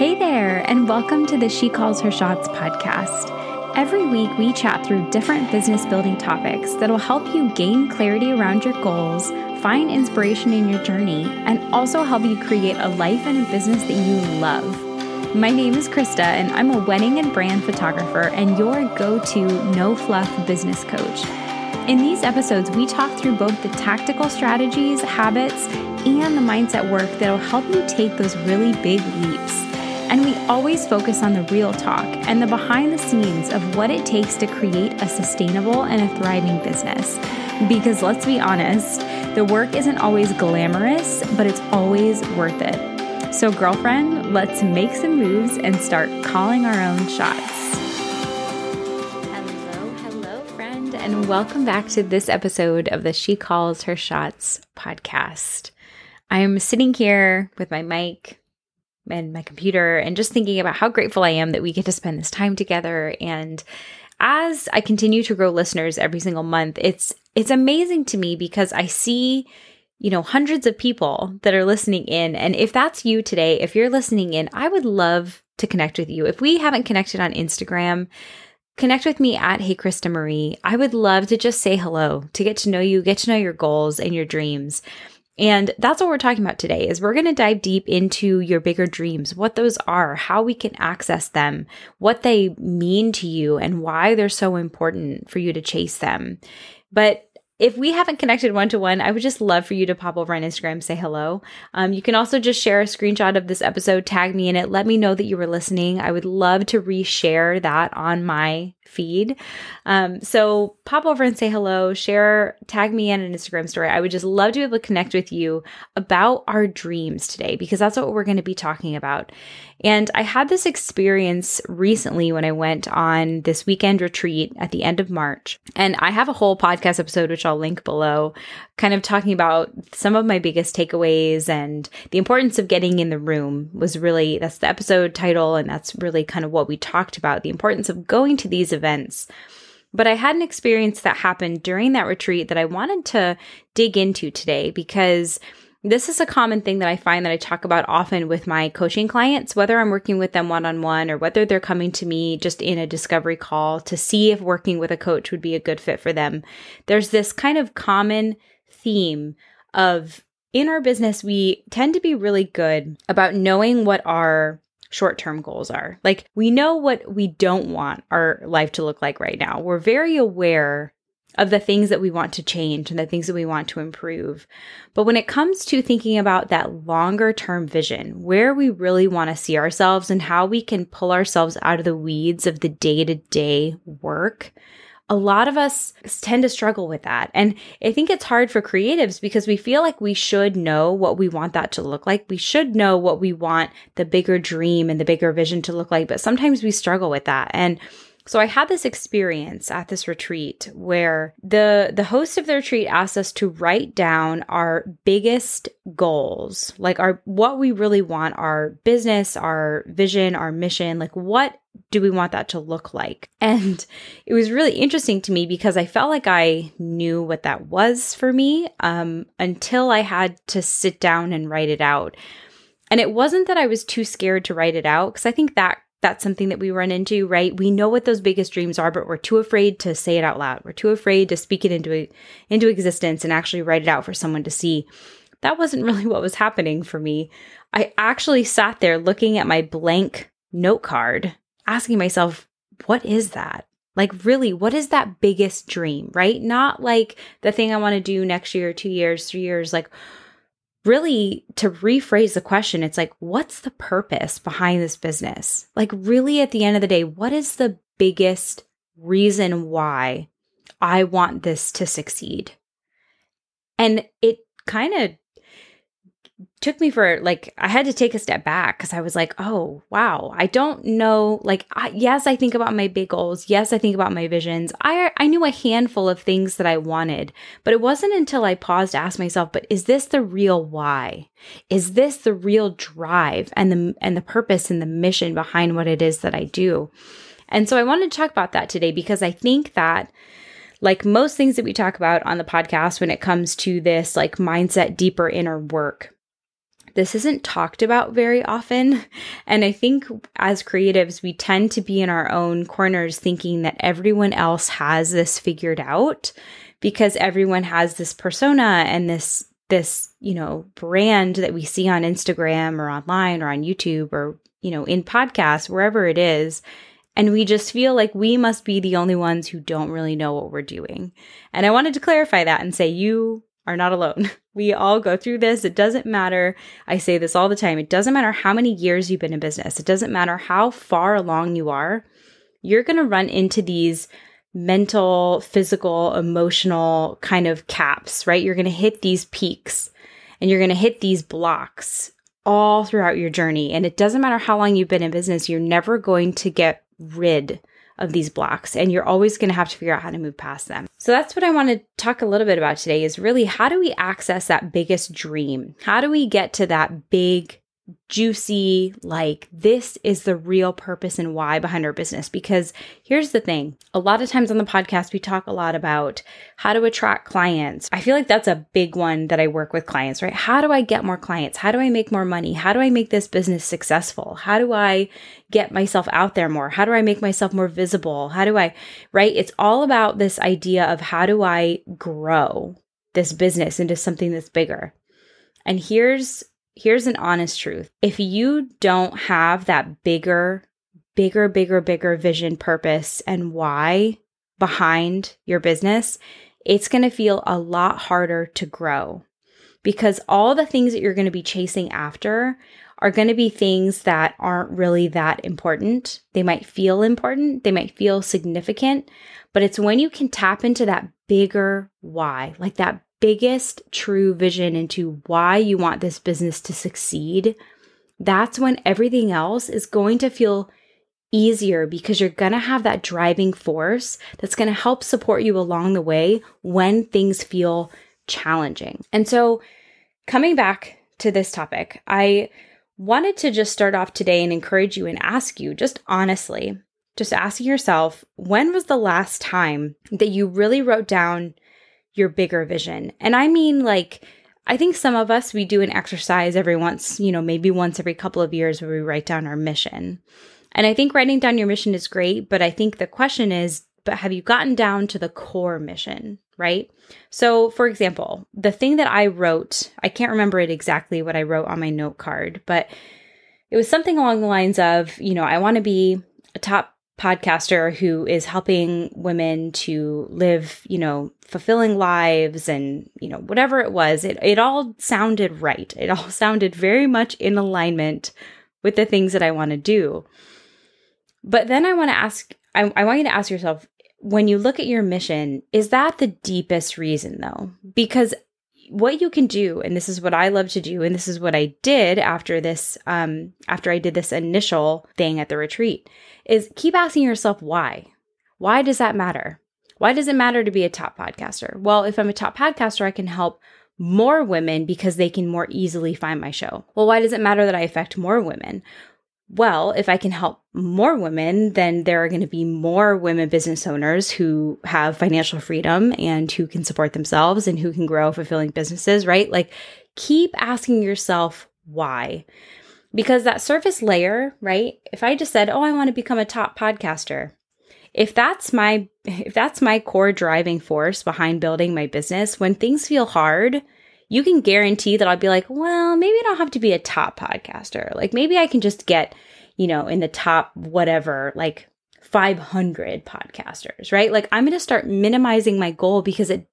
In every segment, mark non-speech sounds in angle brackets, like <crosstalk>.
Hey there, and welcome to the She Calls Her Shots podcast. Every week, we chat through different business building topics that will help you gain clarity around your goals, find inspiration in your journey, and also help you create a life and a business that you love. My name is Krista, and I'm a wedding and brand photographer and your go to no fluff business coach. In these episodes, we talk through both the tactical strategies, habits, and the mindset work that will help you take those really big leaps. And we always focus on the real talk and the behind the scenes of what it takes to create a sustainable and a thriving business. Because let's be honest, the work isn't always glamorous, but it's always worth it. So, girlfriend, let's make some moves and start calling our own shots. Hello, hello, friend, and welcome back to this episode of the She Calls Her Shots podcast. I'm sitting here with my mic and my computer and just thinking about how grateful I am that we get to spend this time together and as I continue to grow listeners every single month it's it's amazing to me because I see you know hundreds of people that are listening in and if that's you today if you're listening in I would love to connect with you if we haven't connected on Instagram connect with me at Hey Krista Marie. I would love to just say hello, to get to know you, get to know your goals and your dreams. And that's what we're talking about today is we're going to dive deep into your bigger dreams, what those are, how we can access them, what they mean to you and why they're so important for you to chase them. But if we haven't connected one to one, I would just love for you to pop over on Instagram, say hello. Um, you can also just share a screenshot of this episode, tag me in it, let me know that you were listening. I would love to reshare that on my feed. Um, so pop over and say hello, share, tag me in an Instagram story. I would just love to be able to connect with you about our dreams today because that's what we're going to be talking about. And I had this experience recently when I went on this weekend retreat at the end of March. And I have a whole podcast episode, which I'll link below, kind of talking about some of my biggest takeaways and the importance of getting in the room was really that's the episode title. And that's really kind of what we talked about the importance of going to these events. But I had an experience that happened during that retreat that I wanted to dig into today because this is a common thing that I find that I talk about often with my coaching clients, whether I'm working with them one on one or whether they're coming to me just in a discovery call to see if working with a coach would be a good fit for them. There's this kind of common theme of in our business, we tend to be really good about knowing what our short term goals are. Like we know what we don't want our life to look like right now. We're very aware of the things that we want to change and the things that we want to improve. But when it comes to thinking about that longer term vision, where we really want to see ourselves and how we can pull ourselves out of the weeds of the day to day work, a lot of us tend to struggle with that. And I think it's hard for creatives because we feel like we should know what we want that to look like. We should know what we want the bigger dream and the bigger vision to look like. But sometimes we struggle with that. And so I had this experience at this retreat where the the host of the retreat asked us to write down our biggest goals, like our what we really want our business, our vision, our mission, like what do we want that to look like? <laughs> And it was really interesting to me because I felt like I knew what that was for me um, until I had to sit down and write it out. And it wasn't that I was too scared to write it out because I think that that's something that we run into, right? We know what those biggest dreams are, but we're too afraid to say it out loud. We're too afraid to speak it into into existence and actually write it out for someone to see. That wasn't <laughs> really what was happening for me. I actually sat there looking at my blank note card, asking myself, what is that? Like, really, what is that biggest dream, right? Not like the thing I want to do next year, two years, three years. Like, really to rephrase the question, it's like, what's the purpose behind this business? Like, really, at the end of the day, what is the biggest reason why I want this to succeed? And it kind of took me for like I had to take a step back because I was like, oh wow, I don't know. Like, I, yes, I think about my big goals. Yes, I think about my visions. I I knew a handful of things that I wanted, but it wasn't until I paused to ask myself, but is this the real why? Is this the real drive and the and the purpose and the mission behind what it is that I do? And so I wanted to talk about that today because I think that like most things that we talk about on the podcast when it comes to this like mindset deeper inner work this isn't talked about very often. And I think as creatives, we tend to be in our own corners thinking that everyone else has this figured out because everyone has this persona and this this, you know, brand that we see on Instagram or online or on YouTube or, you know, in podcasts, wherever it is. And we just feel like we must be the only ones who don't really know what we're doing. And I wanted to clarify that and say, you are not alone. <laughs> We all go through this. It doesn't matter. I say this all the time. It doesn't matter how many years you've been in business, it doesn't matter how far along you are. You're going to run into these mental, physical, emotional kind of caps, right? You're going to hit these peaks and you're going to hit these blocks all throughout your journey. And it doesn't matter how long you've been in business, you're never going to get rid of these blocks and you're always going to have to figure out how to move past them. So that's what I want to talk a little bit about today is really how do we access that biggest dream? How do we get to that big juicy, like this is the real purpose and why behind our business. Because here's the thing a lot of times on the podcast, we talk a lot about how to attract clients. I feel like that's a big one that I work with clients, right? How do I get more clients? How do I make more money? How do I make this business successful? How do I get myself out there more? How do I make myself more visible? How do I, right? It's all about this idea of how do I grow this business into something that's bigger. And here's here's an honest truth. If you don't have that bigger, bigger, bigger, bigger vision, purpose, and why behind your business, it's going to feel a lot harder to grow because all the things that you're going to be chasing after are going to be things that aren't really that important. They might feel important, they might feel significant, but it's when you can tap into that bigger why, like that biggest true vision into why you want this business to succeed, that's when everything else is going to feel easier because you're going to have that driving force that's going to help support you along the way when things feel challenging. And so, coming back to this topic, I wanted to just start off today and encourage you and ask you just honestly, just asking yourself, when was the last time that you really wrote down your bigger vision. And I mean, like, I think some of us, we do an exercise every once, you know, maybe once every couple of years where we write down our mission. And I think writing down your mission is great, but I think the question is, but have you gotten down to the core mission, right? So, for example, the thing that I wrote, I can't remember it exactly what I wrote on my note card, but it was something along the lines of, you know, I want to be a top podcaster who is helping women to live, you know, fulfilling lives and, you know, whatever it was, it, it all sounded right. It all <laughs> sounded very much in alignment with the things that I want to do. But then I want to ask, I, I want you to ask yourself, when you look at your mission, is that the deepest reason though? Because what you can do and this is what i love to do and this is what i did after this um after i did this initial thing at the retreat is keep asking yourself why why does that matter why does it matter to be a top podcaster well if i'm a top podcaster i can help more women because they can more easily find my show. Well, why does it matter that I affect more women? Well, if I can help more women, then there are going to be more women business owners who have financial freedom and who can support themselves and who can grow fulfilling businesses, right? Like keep asking yourself why. Because that surface layer, right? If I just said, "Oh, I want to become a top podcaster." If that's my <laughs> if that's my core driving force behind building my business, when things feel hard, you can guarantee that I'll be like, well, maybe I don't have to be a top podcaster. Like maybe I can just get, you know, in the top whatever, like 500 podcasters, right? Like I'm going to start minimizing my goal because it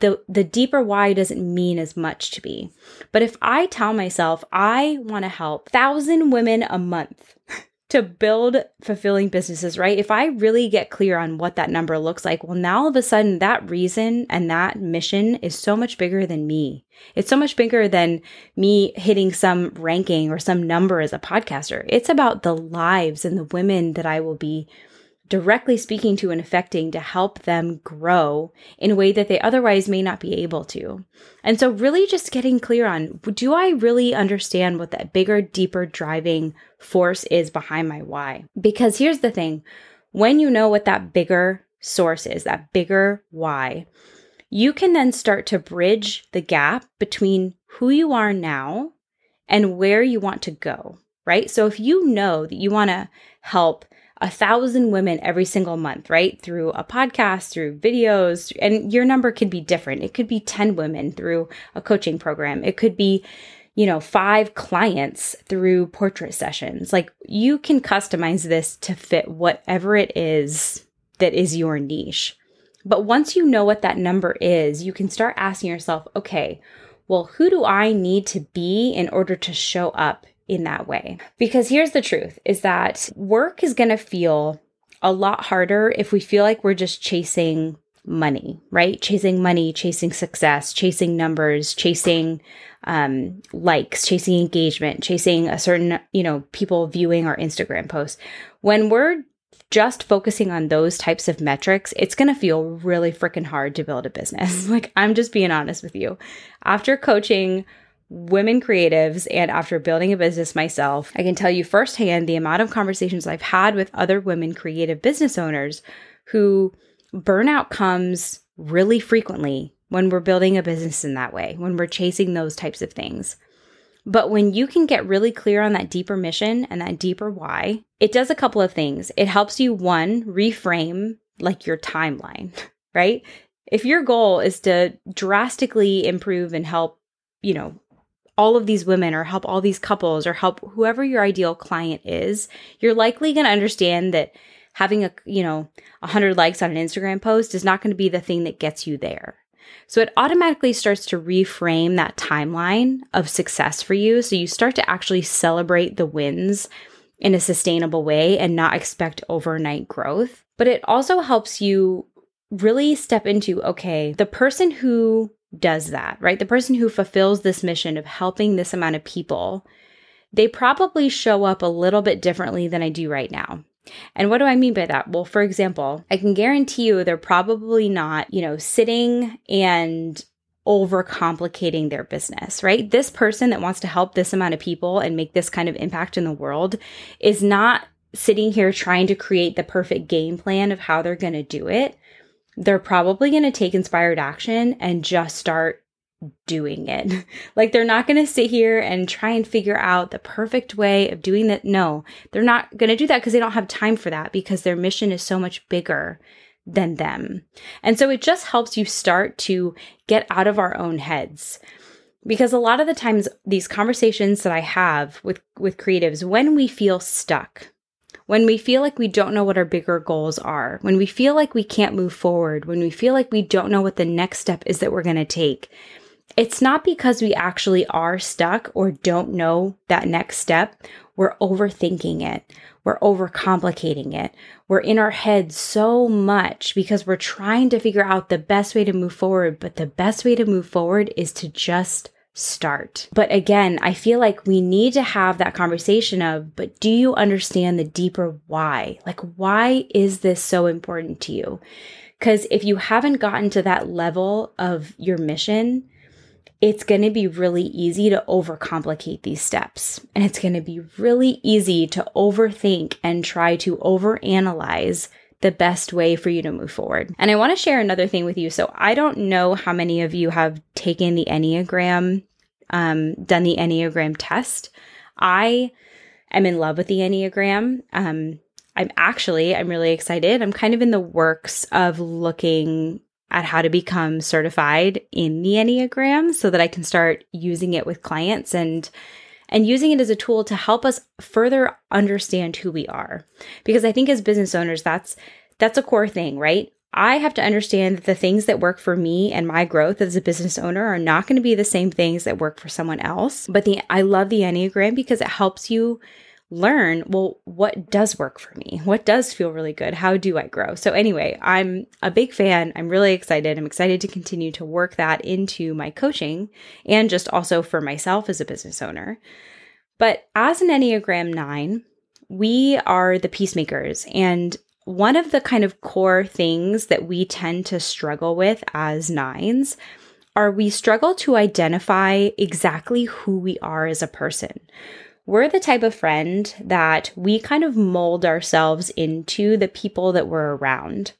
the the deeper why doesn't mean as much to me. But if I tell myself I want to help 1000 women a month <laughs> to build fulfilling businesses, right? If I really get clear on what that number looks like, well, now all of a sudden that reason and that mission is so much bigger than me. It's so much bigger than me hitting some ranking or some number as a podcaster. It's about the lives and the women that I will be directly speaking to and affecting to help them grow in a way that they otherwise may not be able to. And so, really, just getting clear on do I really understand what that bigger, deeper driving force is behind my why? Because here's the thing when you know what that bigger source is, that bigger why, you can then start to bridge the gap between who you are now and where you want to go, right? So if you know that you want to help a thousand women every single month, right? Through a podcast, through videos, and your number could be different. It could be 10 women through a coaching program. It could be, you know, five clients through portrait sessions. Like you can customize this to fit whatever it is that is your niche. But once you know what that number is, you can start asking yourself, okay, well, who do I need to be in order to show up in that way. Because here's the truth is that work is going to feel a lot harder if we feel like we're just chasing money, right? Chasing money, chasing success, chasing numbers, chasing um, likes, chasing engagement, chasing a certain, you know, people viewing our Instagram posts. When we're just focusing on those types of metrics, it's going to feel really freaking hard to build a business. <laughs> like, I'm just being honest with you. After coaching women creatives and after building a business myself, I can tell you firsthand the amount of conversations I've had with other women creative business owners who burnout comes really frequently when we're building a business in that way, when we're chasing those types of things. But when you can get really clear on that deeper mission and that deeper why, it does a couple of things. It helps you, one, reframe like your timeline, <laughs> right? If your goal is to drastically improve and help, you know, all of these women or help all these couples or help whoever your ideal client is, you're likely going to understand that having a, you know, 100 likes on an Instagram post is not going to be the thing that gets you there. So it automatically starts to reframe that timeline of success for you. So you start to actually celebrate the wins in a sustainable way and not expect overnight growth. But it also helps you really step into okay, the person who does that, right? The person who fulfills this mission of helping this amount of people, they probably show up a little bit differently than I do right now. And what do I mean by that? Well, for example, I can guarantee you they're probably not, you know, sitting and overcomplicating their business, right? This person that wants to help this amount of people and make this kind of impact in the world is not sitting here trying to create the perfect game plan of how they're going to do it they're probably going to take inspired action and just start doing it. <laughs> like they're not going to sit here and try and figure out the perfect way of doing that. No, they're not going to do that because they don't have time for that because their mission is so much bigger than them. And so it just helps you start to get out of our own heads. Because a lot of the times these conversations that I have with with creatives when we feel stuck, when we feel like we don't know what our bigger goals are, when we feel like we can't move forward, when we feel like we don't know what the next step is that we're going to take, it's not because we actually are stuck or don't know that next step. We're overthinking it. We're overcomplicating it. We're in our heads so much because we're trying to figure out the best way to move forward. But the best way to move forward is to just start. But again, I feel like we need to have that conversation of, but do you understand the deeper why? Like, why is this so important to you? Because if you haven't gotten to that level of your mission, it's going to be really easy to overcomplicate these steps. And it's going to be really easy to overthink and try to overanalyze the best way for you to move forward. And I want to share another thing with you. So I don't know how many of you have taken the Enneagram, um, done the Enneagram test. I am in love with the Enneagram. Um, I'm actually, I'm really excited. I'm kind of in the works of looking at how to become certified in the Enneagram so that I can start using it with clients and and using it as a tool to help us further understand who we are. Because I think as business owners, that's that's a core thing, right? I have to understand that the things that work for me and my growth as a business owner are not going to be the same things that work for someone else. But the I love the Enneagram because it helps you learn, well, what does work for me? What does feel really good? How do I grow? So anyway, I'm a big fan. I'm really excited. I'm excited to continue to work that into my coaching and just also for myself as a business owner. But as an Enneagram 9, we are the peacemakers and one of the kind of core things that we tend to struggle with as nines are we struggle to identify exactly who we are as a person. We're the type of friend that we kind of mold ourselves into the people that we're around.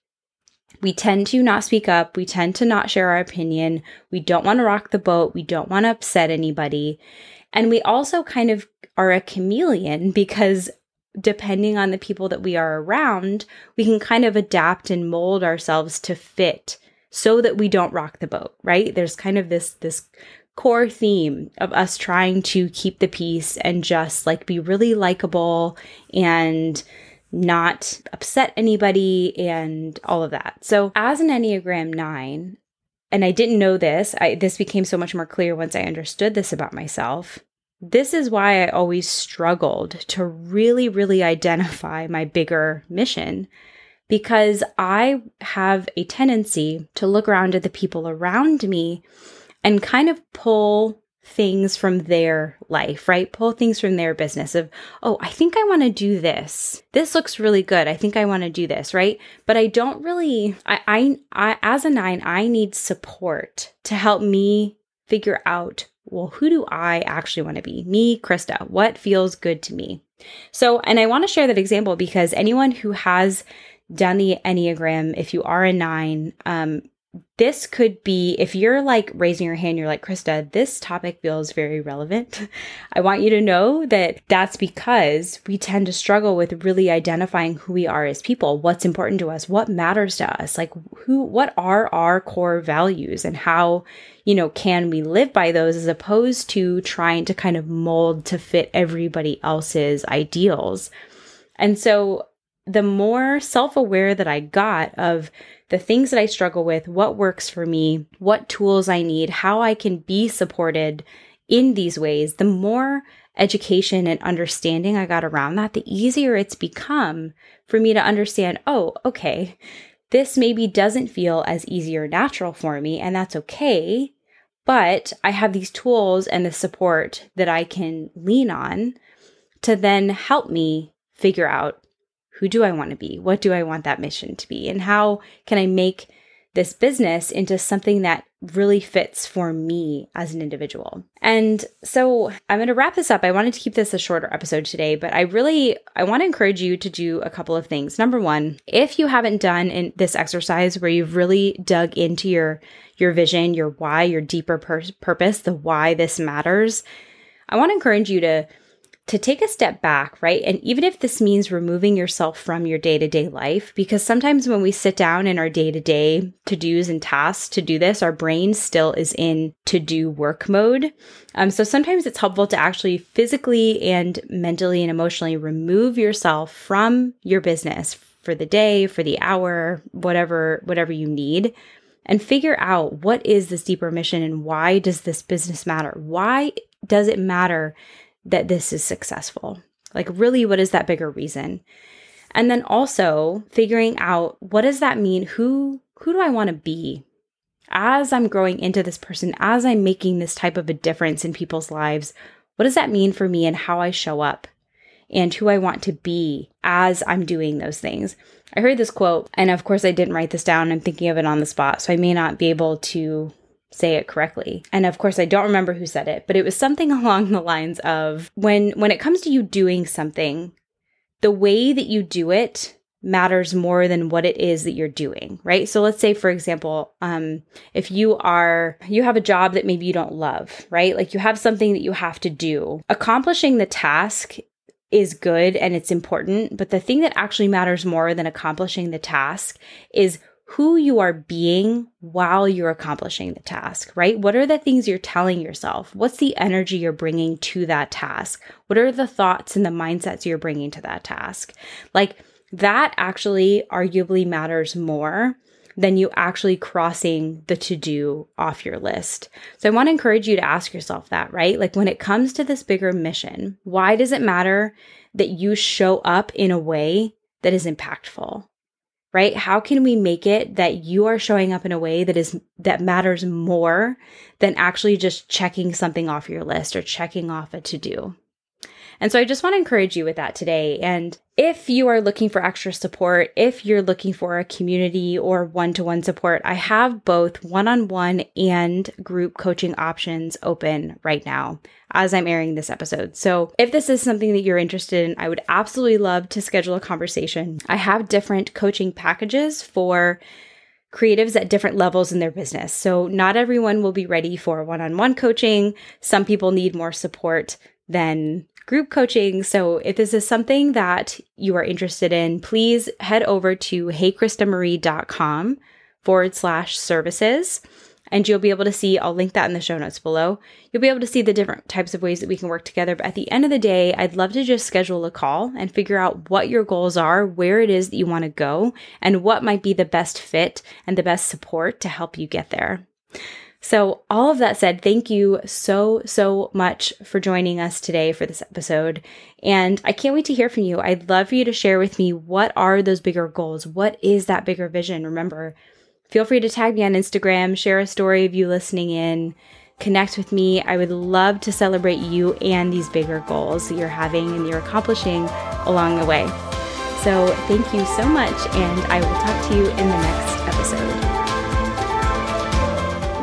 We tend to not speak up. We tend to not share our opinion. We don't want to rock the boat. We don't want to upset anybody. And we also kind of are a chameleon <laughs> because depending on the people that we are around, we can kind of adapt and mold ourselves to fit so that we don't rock the boat, right? There's kind of this this core theme of us trying to keep the peace and just like be really likable and not upset anybody and all of that. So, as an Enneagram 9, and I didn't know this, I, this became so much more clear once I understood this about myself. This is why I always struggled to really, really identify my bigger mission because I have a tendency to look around at the people around me and kind of pull things from their life, right? Pull things from their business of, oh, I think I want to do this. This looks really good. I think I want to do this, right? But I don't really, I, I, I, as a nine, I need support to help me figure out, well, who do I actually want to be? Me, Krista, what feels good to me? So, and I want to share that example because anyone who has done the Enneagram, if you are a nine, um, this could be if you're like raising your hand, you're like, Krista, this topic feels very relevant. <laughs> I want you to know that that's because we tend to struggle with really identifying who we are as people, what's important to us, what matters to us, like who, what are our core values and how, you know, can we live by those as opposed to trying to kind of mold to fit everybody else's ideals. And so the more self aware that I got of the things that I struggle with, what works for me, what tools I need, how I can be supported in these ways, the more education and understanding I got around that, the easier it's become for me to understand oh, okay, this maybe doesn't feel as easy or natural for me, and that's okay. But I have these tools and the support that I can lean on to then help me figure out who do I want to be? What do I want that mission to be? And how can I make this business into something that really fits for me as an individual. And so I'm going to wrap this up. I wanted to keep this a shorter episode today, but I really I want to encourage you to do a couple of things. Number 1, if you haven't done in this exercise where you've really dug into your your vision, your why, your deeper pur- purpose, the why this matters, I want to encourage you to to take a step back, right? And even if this means removing yourself from your day to day life, because sometimes when we sit down in our day to day to dos and tasks to do this, our brain still is in to do work mode. Um, so sometimes it's helpful to actually physically and mentally and emotionally remove yourself from your business for the day, for the hour, whatever, whatever you need and figure out what is this deeper mission and why does this business matter? Why does it matter that this is successful? Like, really, what is that bigger reason? And then also figuring out what does that mean? Who who do I want to be? As I'm growing into this person, as I'm making this type of a difference in people's lives, what does that mean for me and how I show up and who I want to be as I'm doing those things? I heard this quote, and of course, I didn't write this down. I'm thinking of it on the spot, so I may not be able to say it correctly. And of course I don't remember who said it, but it was something <laughs> along the lines of when when it comes to you doing something, the way that you do it matters more than what it is that you're doing, right? So let's say for example, um if you are you have a job that maybe you don't love, right? Like you have something that you have to do. Accomplishing the task is good and it's important, but the thing that actually matters more than accomplishing the task is who you are being while you're accomplishing the task, right? What are the things you're telling yourself? What's the energy you're bringing to that task? What are the thoughts and the mindsets you're bringing to that task? Like that actually arguably matters more than you actually crossing the to do off your list. So I want to encourage you to ask yourself that, right? Like when it comes to this bigger mission, why does it matter that you show up in a way that is impactful? Right? How can we make it that you are showing up in a way that is that matters more than actually just checking something off your list or checking off a to-do? And so I just want to encourage you with that today. And if you are looking for extra support, if you're looking for a community or one to one support, I have both one on one and group coaching options open right now as I'm airing this episode. So if this is something that you're interested in, I would absolutely love to schedule a conversation. I have different coaching packages for creatives at different levels in their business. So, not everyone will be ready for one on one coaching. Some people need more support than group coaching. So, if this is something that you are interested in, please head over to heykristamarie.com forward slash services and you'll be able to see, I'll link that in the show notes below. You'll be able to see the different types of ways that we can work together. But at the end of the day, I'd love to just schedule a call and figure out what your goals are, where it is that you want to go, and what might be the best fit and the best support to help you get there. So, all of that said, thank you so, so much for joining us today for this episode. And I can't wait to hear from you. I'd love for you to share with me what are those bigger goals? What is that bigger vision? Remember, Feel free to tag me on Instagram, share a story of you listening in, connect with me. I would love to celebrate you and these bigger goals that you're having and you're accomplishing along the way. So, thank you so much, and I will talk to you in the next episode.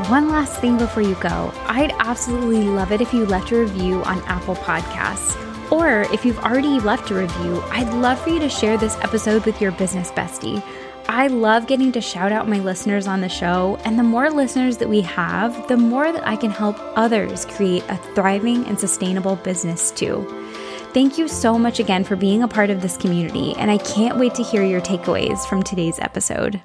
One last thing before you go I'd absolutely love it if you left a review on Apple Podcasts. Or if you've already left a review, I'd love for you to share this episode with your business bestie. I love getting to shout out my listeners on the show, and the more listeners that we have, the more that I can help others create a thriving and sustainable business too. Thank you so much again for being a part of this community, and I can't wait to hear your takeaways from today's episode.